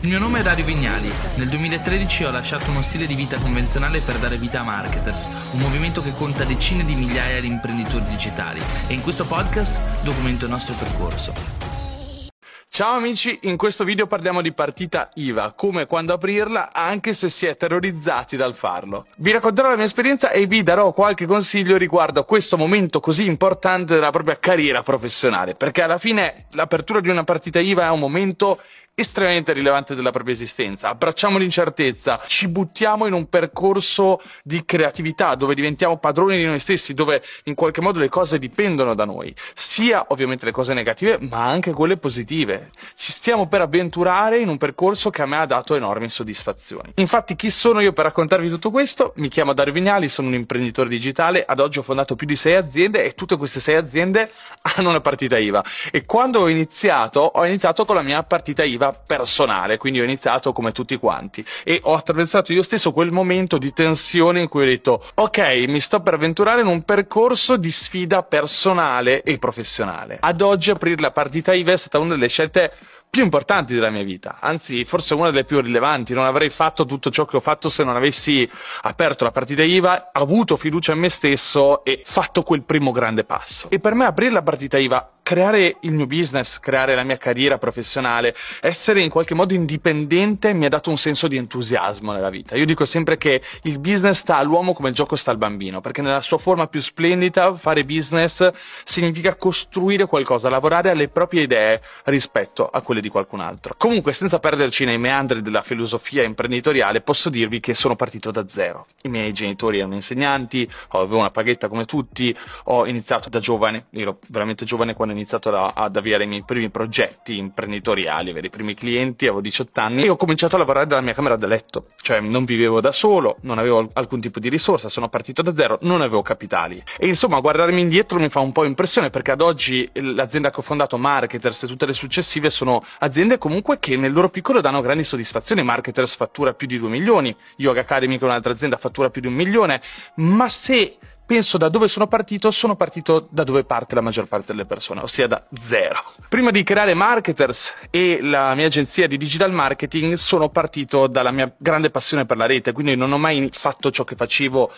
Il mio nome è Dario Vignali. Nel 2013 ho lasciato uno stile di vita convenzionale per dare vita a Marketers, un movimento che conta decine di migliaia di imprenditori digitali e in questo podcast documento il nostro percorso. Ciao amici, in questo video parliamo di partita IVA, come quando aprirla, anche se si è terrorizzati dal farlo. Vi racconterò la mia esperienza e vi darò qualche consiglio riguardo a questo momento così importante della propria carriera professionale, perché alla fine l'apertura di una partita IVA è un momento estremamente rilevante della propria esistenza. Abbracciamo l'incertezza, ci buttiamo in un percorso di creatività dove diventiamo padroni di noi stessi, dove in qualche modo le cose dipendono da noi, sia ovviamente le cose negative, ma anche quelle positive. Ci stiamo per avventurare in un percorso che a me ha dato enormi soddisfazioni. Infatti, chi sono io per raccontarvi tutto questo? Mi chiamo Dario Vignali, sono un imprenditore digitale, ad oggi ho fondato più di sei aziende e tutte queste sei aziende hanno una partita IVA. E quando ho iniziato, ho iniziato con la mia partita IVA inizia personale, quindi ho iniziato come tutti quanti e ho attraversato io stesso quel momento di tensione in cui ho detto ok, mi sto per avventurare in un percorso di sfida personale e professionale. Ad oggi aprire la partita IVA è stata una delle scelte più importanti della mia vita, anzi forse una delle più rilevanti. Non avrei fatto tutto ciò che ho fatto se non avessi aperto la partita IVA, avuto fiducia in me stesso e fatto quel primo grande passo. E per me aprire la partita IVA creare il mio business, creare la mia carriera professionale, essere in qualche modo indipendente mi ha dato un senso di entusiasmo nella vita. Io dico sempre che il business sta all'uomo come il gioco sta al bambino, perché nella sua forma più splendida fare business significa costruire qualcosa, lavorare alle proprie idee rispetto a quelle di qualcun altro. Comunque, senza perderci nei meandri della filosofia imprenditoriale, posso dirvi che sono partito da zero. I miei genitori erano insegnanti, avevo una paghetta come tutti, ho iniziato da giovane, ero veramente giovane quando iniziato a, ad avere i miei primi progetti imprenditoriali, avere i primi clienti, avevo 18 anni e ho cominciato a lavorare dalla mia camera da letto, cioè non vivevo da solo, non avevo alcun tipo di risorsa, sono partito da zero, non avevo capitali. E insomma, guardarmi indietro mi fa un po' impressione perché ad oggi l'azienda che ho fondato, Marketers e tutte le successive sono aziende comunque che nel loro piccolo danno grandi soddisfazioni. Marketers fattura più di 2 milioni, Yoga Academy che è un'altra azienda fattura più di un milione, ma se penso da dove sono partito, sono partito da dove parte la maggior parte delle persone, ossia da zero. Prima di creare Marketers e la mia agenzia di digital marketing, sono partito dalla mia grande passione per la rete, quindi non ho mai fatto ciò che facevo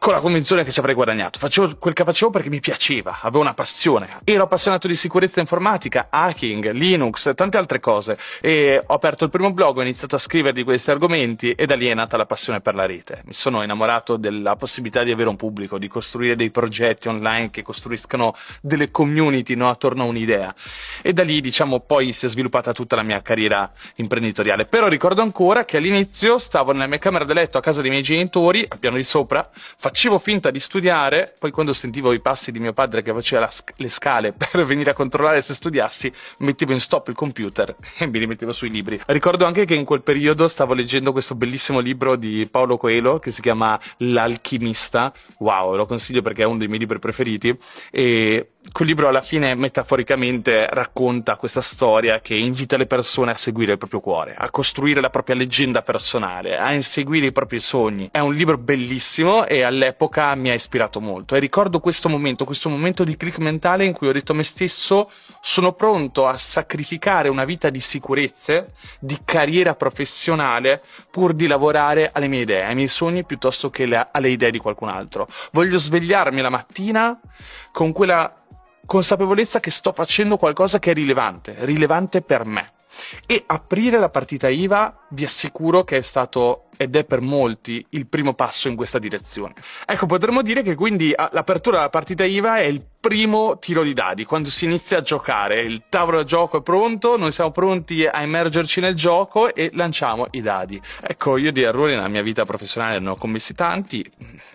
con la convinzione che ci avrei guadagnato. Facevo quel che facevo perché mi piaceva, avevo una passione. Ero appassionato di sicurezza informatica, hacking, Linux, tante altre cose. E ho aperto il primo blog, ho iniziato a scrivere di questi argomenti e da lì è nata la passione per la rete. Mi sono innamorato della possibilità di avere un pubblico, di costruire dei progetti online che costruiscano delle community no, attorno a un'idea. E da lì, diciamo, poi si è sviluppata tutta la mia carriera imprenditoriale. Però ricordo ancora che all'inizio stavo nella mia camera da letto a casa dei miei genitori, al piano di sopra, facevo finta di studiare, poi quando sentivo i passi di mio padre che faceva sc- le scale per venire a controllare se studiassi, mettevo in stop il computer e mi rimettevo sui libri. Ricordo anche che in quel periodo stavo leggendo questo bellissimo libro di Paolo Coelho che si chiama L'alchimista. Wow, lo consiglio perché è uno dei miei libri preferiti e quel libro alla fine metaforicamente racconta questa storia che invita le persone a seguire il proprio cuore, a costruire la propria leggenda personale, a inseguire i propri sogni. È un libro bellissimo e all'epoca mi ha ispirato molto e ricordo questo momento, questo momento di click mentale in cui ho detto a me stesso sono pronto a sacrificare una vita di sicurezze, di carriera professionale pur di lavorare alle mie idee, ai miei sogni piuttosto che alle idee di qualcun altro. Voglio svegliarmi la mattina con quella consapevolezza che sto facendo qualcosa che è rilevante, rilevante per me. E aprire la partita IVA vi assicuro che è stato ed è per molti il primo passo in questa direzione. Ecco, potremmo dire che quindi l'apertura della partita IVA è il primo tiro di dadi, quando si inizia a giocare, il tavolo da gioco è pronto, noi siamo pronti a immergerci nel gioco e lanciamo i dadi. Ecco, io di errori nella mia vita professionale ne ho commessi tanti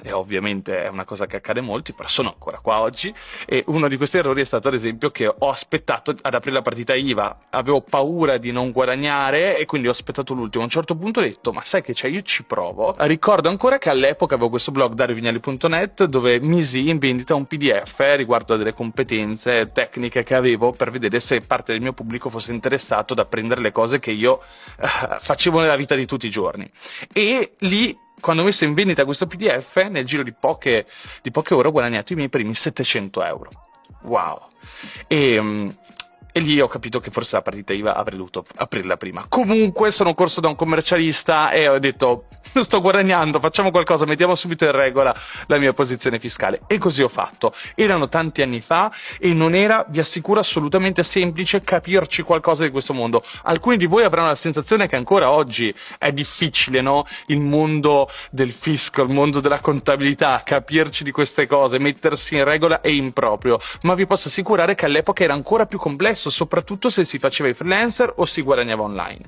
e ovviamente è una cosa che accade a molti, però sono ancora qua oggi e uno di questi errori è stato ad esempio che ho aspettato ad aprire la partita IVA, avevo paura di non guadagnare e quindi ho aspettato l'ultimo. A un certo punto ho detto, ma sai che c'è, io ci provo. Ricordo ancora che all'epoca avevo questo blog dariovignali.net dove misi in vendita un PDF riguardo riguardo a delle competenze tecniche che avevo per vedere se parte del mio pubblico fosse interessato ad apprendere le cose che io eh, facevo nella vita di tutti i giorni. E lì quando ho messo in vendita questo PDF, nel giro di poche, di poche ore ho guadagnato i miei primi 700 euro. Wow! E, um, E lì ho capito che forse la partita IVA avrei dovuto aprirla prima. Comunque sono corso da un commercialista e ho detto sto guadagnando, facciamo qualcosa, mettiamo subito in regola la mia posizione fiscale. E così ho fatto. Erano tanti anni fa e non era, vi assicuro, assolutamente semplice capirci qualcosa di questo mondo. Alcuni di voi avranno la sensazione che ancora oggi è difficile, no? Il mondo del fisco, il mondo della contabilità, capirci di queste cose, mettersi in regola è improprio. Ma vi posso assicurare che all'epoca era ancora più complesso, soprattutto se si faceva i freelancer o si guadagnava online.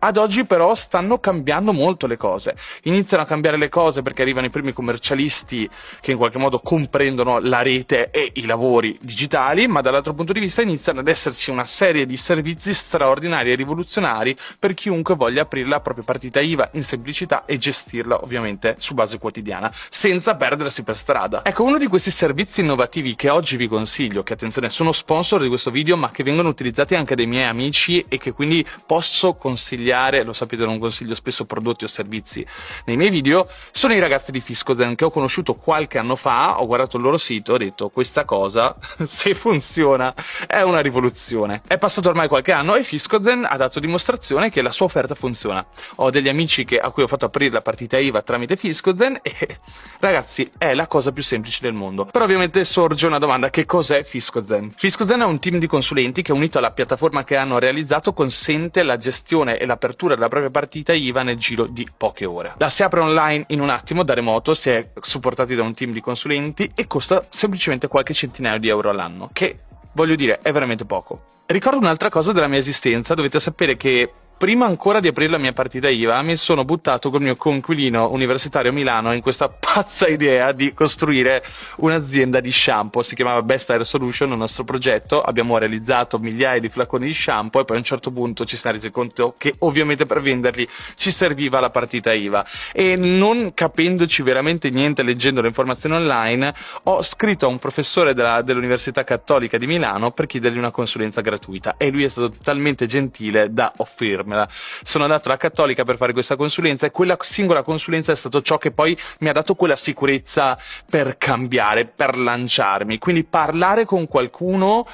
Ad oggi però stanno cambiando molto le cose iniziano a cambiare le cose perché arrivano i primi commercialisti che in qualche modo comprendono la rete e i lavori digitali, ma dall'altro punto di vista iniziano ad esserci una serie di servizi straordinari e rivoluzionari per chiunque voglia aprire la propria partita IVA in semplicità e gestirla ovviamente su base quotidiana, senza perdersi per strada. Ecco, uno di questi servizi innovativi che oggi vi consiglio, che attenzione sono sponsor di questo video, ma che vengono utilizzati anche dai miei amici e che quindi posso consigliare, lo sapete non consiglio spesso prodotti o servizi nei miei video sono i ragazzi di Fiscozen che ho conosciuto qualche anno fa, ho guardato il loro sito, ho detto questa cosa se funziona è una rivoluzione. È passato ormai qualche anno e Fiscozen ha dato dimostrazione che la sua offerta funziona. Ho degli amici che, a cui ho fatto aprire la partita IVA tramite Fiscozen e ragazzi è la cosa più semplice del mondo. Però ovviamente sorge una domanda, che cos'è Fiscozen? Fiscozen è un team di consulenti che unito alla piattaforma che hanno realizzato consente la gestione e l'apertura della propria partita IVA nel giro di poche ore. La si apre online in un attimo da remoto, si è supportati da un team di consulenti e costa semplicemente qualche centinaio di euro all'anno, che voglio dire è veramente poco. Ricordo un'altra cosa della mia esistenza, dovete sapere che prima ancora di aprire la mia partita IVA, mi sono buttato col mio conquilino universitario Milano in questa pazza idea di costruire un'azienda di shampoo. Si chiamava Best Air Solution, il nostro progetto. Abbiamo realizzato migliaia di flaconi di shampoo e poi a un certo punto ci siamo resi conto che ovviamente per venderli ci serviva la partita IVA. E non capendoci veramente niente leggendo le informazioni online, ho scritto a un professore della, dell'Università Cattolica di Milano per chiedergli una consulenza gratuita e lui è stato talmente gentile da offrirmi farmela. Sono andato alla Cattolica per fare questa consulenza e quella singola consulenza è stato ciò che poi mi ha dato quella sicurezza per cambiare, per lanciarmi. Quindi parlare con qualcuno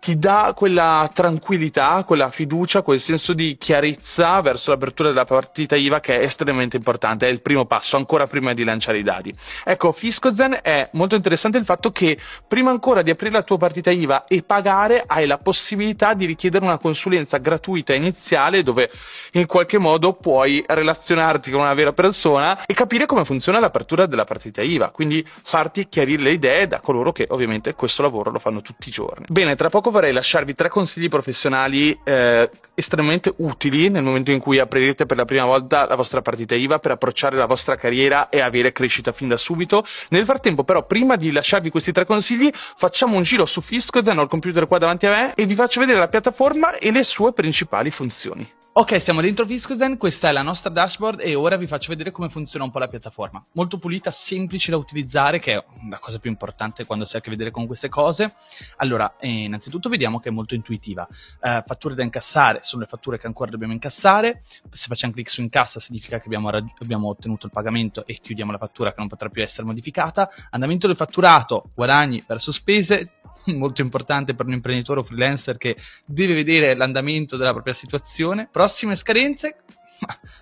ti dà quella tranquillità, quella fiducia, quel senso di chiarezza verso l'apertura della partita IVA che è estremamente importante, è il primo passo, ancora prima di lanciare i dadi. Ecco, Fiscozen è molto interessante il fatto che prima ancora di aprire la tua partita IVA e pagare hai la possibilità di richiedere una consulenza gratuita iniziale dove in qualche modo puoi relazionarti con una vera persona e capire come funziona l'apertura della partita IVA, quindi farti chiarire le idee da coloro che ovviamente questo lavoro lo fanno tutti i giorni. Bene, tra poco vorrei lasciarvi tre consigli professionali eh, estremamente utili nel momento in cui aprirete per la prima volta la vostra partita IVA per approcciare la vostra carriera e avere crescita fin da subito. Nel frattempo, però, prima di lasciarvi questi tre consigli, facciamo un giro su Fiscozen, ho il computer qua davanti a me e vi faccio vedere la piattaforma e le sue principali funzioni. Ok, siamo dentro Fiscozen, questa è la nostra dashboard e ora vi faccio vedere come funziona un po' la piattaforma. Molto pulita, semplice da utilizzare, che è la cosa più importante quando si ha a che vedere con queste cose. Allora, eh, innanzitutto vediamo che è molto intuitiva. Eh, fatture da incassare sono le fatture che ancora dobbiamo incassare. Se facciamo clic su incassa significa che abbiamo, raggi- abbiamo ottenuto il pagamento e chiudiamo la fattura che non potrà più essere modificata. Andamento del fatturato, guadagni verso spese, molto importante per un imprenditore o freelancer che deve vedere l'andamento della propria situazione. Prossime scadenze,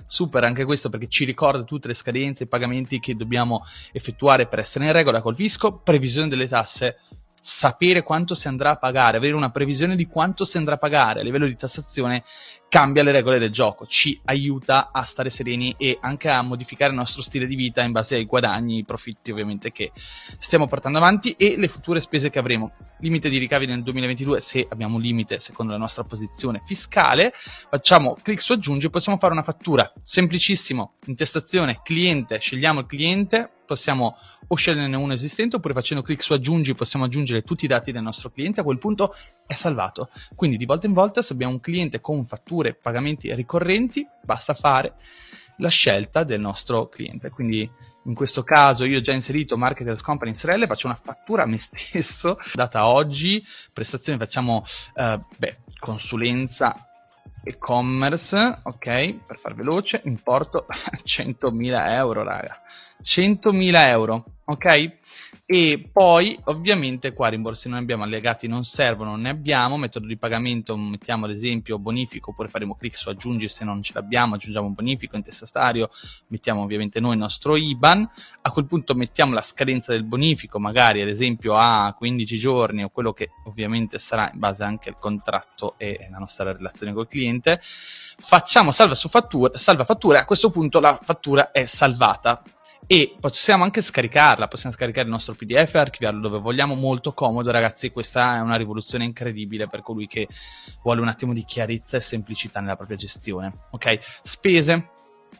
super anche questo perché ci ricorda tutte le scadenze e i pagamenti che dobbiamo effettuare per essere in regola col fisco, previsione delle tasse. Sapere quanto si andrà a pagare, avere una previsione di quanto si andrà a pagare a livello di tassazione cambia le regole del gioco, ci aiuta a stare sereni e anche a modificare il nostro stile di vita in base ai guadagni, i profitti ovviamente che stiamo portando avanti e le future spese che avremo. Limite di ricavi nel 2022, se abbiamo un limite secondo la nostra posizione fiscale, facciamo clic su aggiungi e possiamo fare una fattura. Semplicissimo, intestazione, cliente, scegliamo il cliente, possiamo o sceglierne uno esistente oppure facendo clic su aggiungi possiamo aggiungere tutti i dati del nostro cliente, a quel punto è salvato. Quindi di volta in volta se abbiamo un cliente con fatture e pagamenti ricorrenti, basta fare la scelta del nostro cliente. Quindi in questo caso io ho già inserito Marketers Company SRL, faccio una fattura a me stesso, data oggi, prestazioni facciamo, eh, beh, consulenza e-commerce, ok, per far veloce, importo 100.000 euro, raga. 100.000 euro ok? E poi ovviamente qua rimborsi non abbiamo, allegati non servono, non ne abbiamo, metodo di pagamento mettiamo ad esempio bonifico oppure faremo clic su aggiungi se non ce l'abbiamo, aggiungiamo un bonifico in testatario, mettiamo ovviamente noi il nostro IBAN, a quel punto mettiamo la scadenza del bonifico magari ad esempio a 15 giorni o quello che ovviamente sarà in base anche al contratto e la nostra relazione col cliente, facciamo salva su fattura, salva fattura, a questo punto la fattura è salvata e possiamo anche scaricarla, possiamo scaricare il nostro PDF e archiviarlo dove vogliamo, molto comodo ragazzi, questa è una rivoluzione incredibile per colui che vuole un attimo di chiarezza e semplicità nella propria gestione. Ok, spese,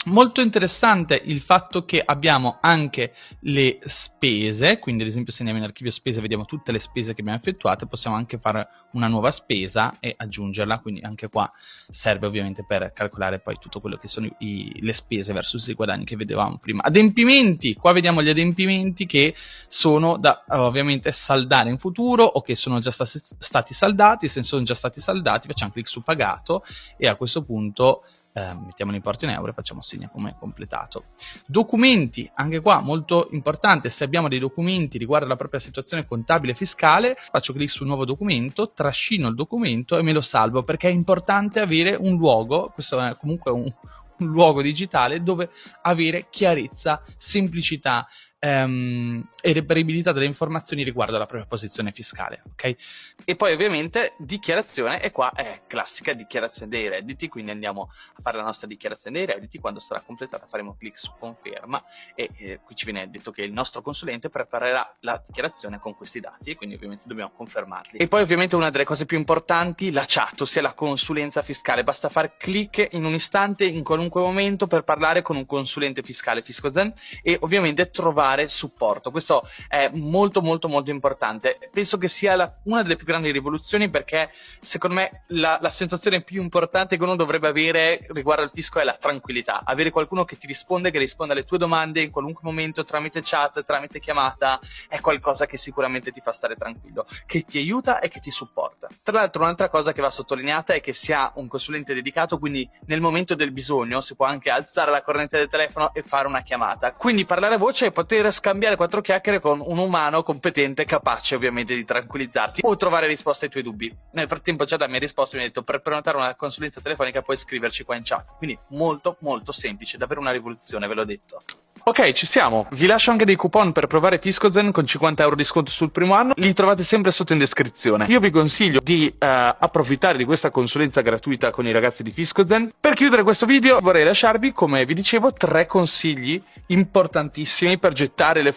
Molto interessante il fatto che abbiamo anche le spese, quindi ad esempio se andiamo in archivio spese vediamo tutte le spese che abbiamo effettuato, possiamo anche fare una nuova spesa e aggiungerla, quindi anche qua serve ovviamente per calcolare poi tutto quello che sono i, le spese versus i guadagni che vedevamo prima. Adempimenti, qua vediamo gli adempimenti che sono da ovviamente saldare in futuro o che sono già stati, stati saldati, se sono già stati saldati facciamo clic su pagato e a questo punto eh, mettiamo l'importo in euro e facciamo segno come completato. Documenti, anche qua molto importante, se abbiamo dei documenti riguardo alla propria situazione contabile e fiscale, faccio clic sul nuovo documento, trascino il documento e me lo salvo perché è importante avere un luogo, questo è comunque un, un luogo digitale dove avere chiarezza, semplicità, ehm, e reperibilità delle informazioni riguardo alla propria posizione fiscale. ok? E poi ovviamente dichiarazione, e qua è classica dichiarazione dei redditi, quindi andiamo a fare la nostra dichiarazione dei redditi, quando sarà completata faremo clic su conferma e eh, qui ci viene detto che il nostro consulente preparerà la dichiarazione con questi dati e quindi ovviamente dobbiamo confermarli. E poi ovviamente una delle cose più importanti, la chat, ossia la consulenza fiscale, basta fare clic in un istante, in qualunque momento per parlare con un consulente fiscale FiscoZen e ovviamente trovare trovare supporto. Questo è molto molto molto importante. Penso che sia la, una delle più grandi rivoluzioni perché secondo me la, la, sensazione più importante che uno dovrebbe avere riguardo al fisco è la tranquillità. Avere qualcuno che ti risponde, che risponde alle tue domande in qualunque momento tramite chat, tramite chiamata, è qualcosa che sicuramente ti fa stare tranquillo, che ti aiuta e che ti supporta. Tra l'altro un'altra cosa che va sottolineata è che si ha un consulente dedicato, quindi nel momento del bisogno si può anche alzare la corrente del telefono e fare una chiamata. Quindi parlare a voce e poter poter scambiare quattro chiacchiere con un umano competente, capace ovviamente di tranquillizzarti o trovare risposte ai tuoi dubbi. Nel frattempo già da mi ha risposto mi ha detto per prenotare una consulenza telefonica puoi scriverci qua in chat. Quindi molto molto semplice, davvero una rivoluzione, ve l'ho detto. Ok, ci siamo. Vi lascio anche dei coupon per provare Fiscozen con 50 euro di sconto sul primo anno. Li trovate sempre sotto in descrizione. Io vi consiglio di uh, approfittare di questa consulenza gratuita con i ragazzi di Fiscozen. Per chiudere questo video vorrei lasciarvi, come vi dicevo, tre consigli importantissimi per gettare le,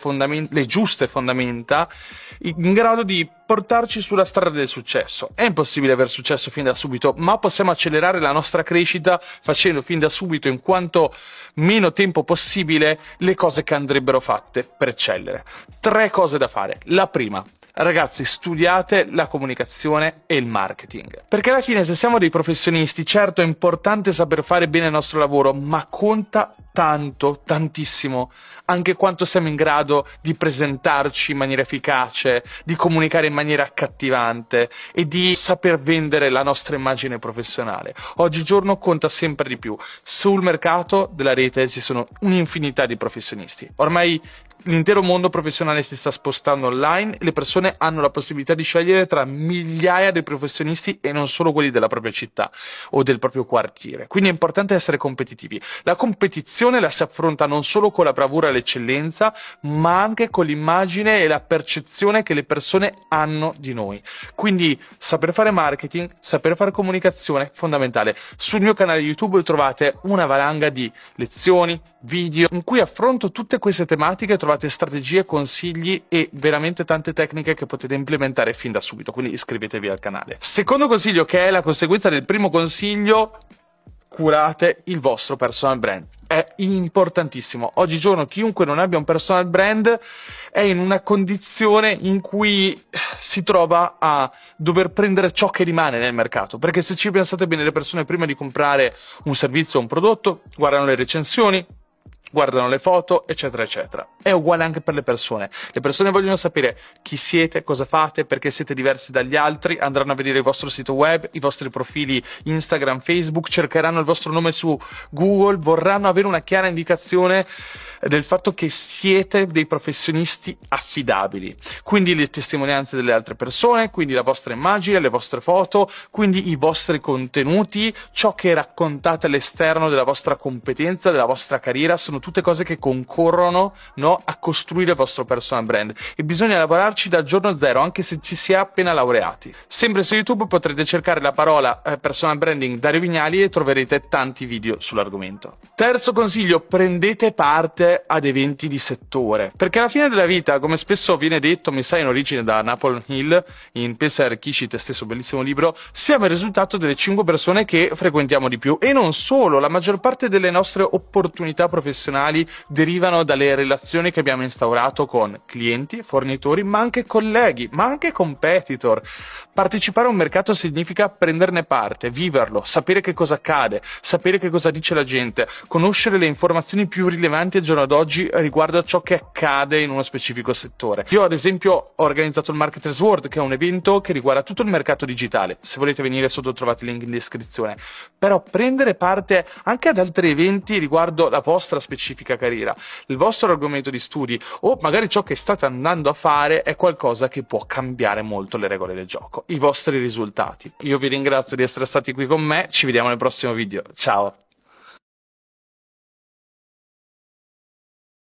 le giuste fondamenta in grado di portarci sulla strada del successo. È impossibile aver successo fin da subito, ma possiamo accelerare la nostra crescita facendo fin da subito, in quanto meno tempo possibile, le cose che andrebbero fatte per eccellere. Tre cose da fare. La prima, ragazzi, studiate la comunicazione e il marketing. Perché alla fine, se siamo dei professionisti, certo è importante saper fare bene il nostro lavoro, ma conta tanto, tantissimo, anche quanto siamo in grado di presentarci in maniera efficace, di comunicare in maniera accattivante e di saper vendere la nostra immagine professionale. Oggigiorno conta sempre di più. Sul mercato della rete ci sono un'infinità di professionisti. Ormai l'intero mondo professionale si sta spostando online e le persone hanno la possibilità di scegliere tra migliaia di professionisti e non solo quelli della propria città o del proprio quartiere. Quindi è importante essere competitivi. La competizione la si affronta non solo con la bravura e l'eccellenza, ma anche con l'immagine e la percezione che le persone hanno di noi. Quindi saper fare marketing, saper fare comunicazione è fondamentale. Sul mio canale YouTube trovate una valanga di lezioni, video in cui affronto tutte queste tematiche, trovate strategie, consigli e veramente tante tecniche che potete implementare fin da subito, quindi iscrivetevi al canale. Secondo consiglio, che è la conseguenza del primo consiglio, curate il vostro personal brand. È importantissimo. Oggigiorno chiunque non abbia un personal brand è in una condizione in cui si trova a dover prendere ciò che rimane nel mercato. Perché se ci pensate bene, le persone prima di comprare un servizio o un prodotto guardano le recensioni, guardano le foto, eccetera, eccetera. È uguale anche per le persone. Le persone vogliono sapere chi siete, cosa fate, perché siete diversi dagli altri, andranno a vedere il vostro sito web, i vostri profili Instagram, Facebook, cercheranno il vostro nome su Google, vorranno avere una chiara indicazione del fatto che siete dei professionisti affidabili. Quindi le testimonianze delle altre persone, quindi la vostra immagine, le vostre foto, quindi i vostri contenuti, ciò che raccontate all'esterno della vostra competenza, della vostra carriera, sono tutte cose che concorrono no, a costruire il vostro personal brand. E bisogna lavorarci dal giorno zero, anche se ci si è appena laureati. Sempre su YouTube potrete cercare la parola eh, personal branding Dario Vignali e troverete tanti video sull'argomento. Terzo consiglio, prendete parte ad eventi di settore, perché alla fine della vita, come spesso viene detto, mi sa in origine da Napoleon Hill, in Pensa e arricchisci te stesso, bellissimo libro, siamo il risultato delle 5 persone che frequentiamo di più. E non solo, la maggior parte delle nostre opportunità professionali derivano dalle relazioni che abbiamo instaurato con clienti, fornitori, ma anche colleghi, ma anche competitor. Partecipare a un mercato significa prenderne parte, viverlo, sapere che cosa accade, sapere che cosa dice la gente, conoscere le informazioni più rilevanti al giorno d'oggi riguardo a ciò che accade in uno specifico settore. Io ad esempio ho organizzato il Marketers World, che è un evento che riguarda tutto il mercato digitale. Se volete venire sotto trovate il link in descrizione. Però prendere parte anche ad altri eventi riguardo la vostra specifica carriera, il vostro argomento di studi o magari ciò che state andando a fare è qualcosa che può cambiare molto le regole del gioco, i vostri risultati. Io vi ringrazio di essere stati qui con me, ci vediamo nel prossimo video. Ciao!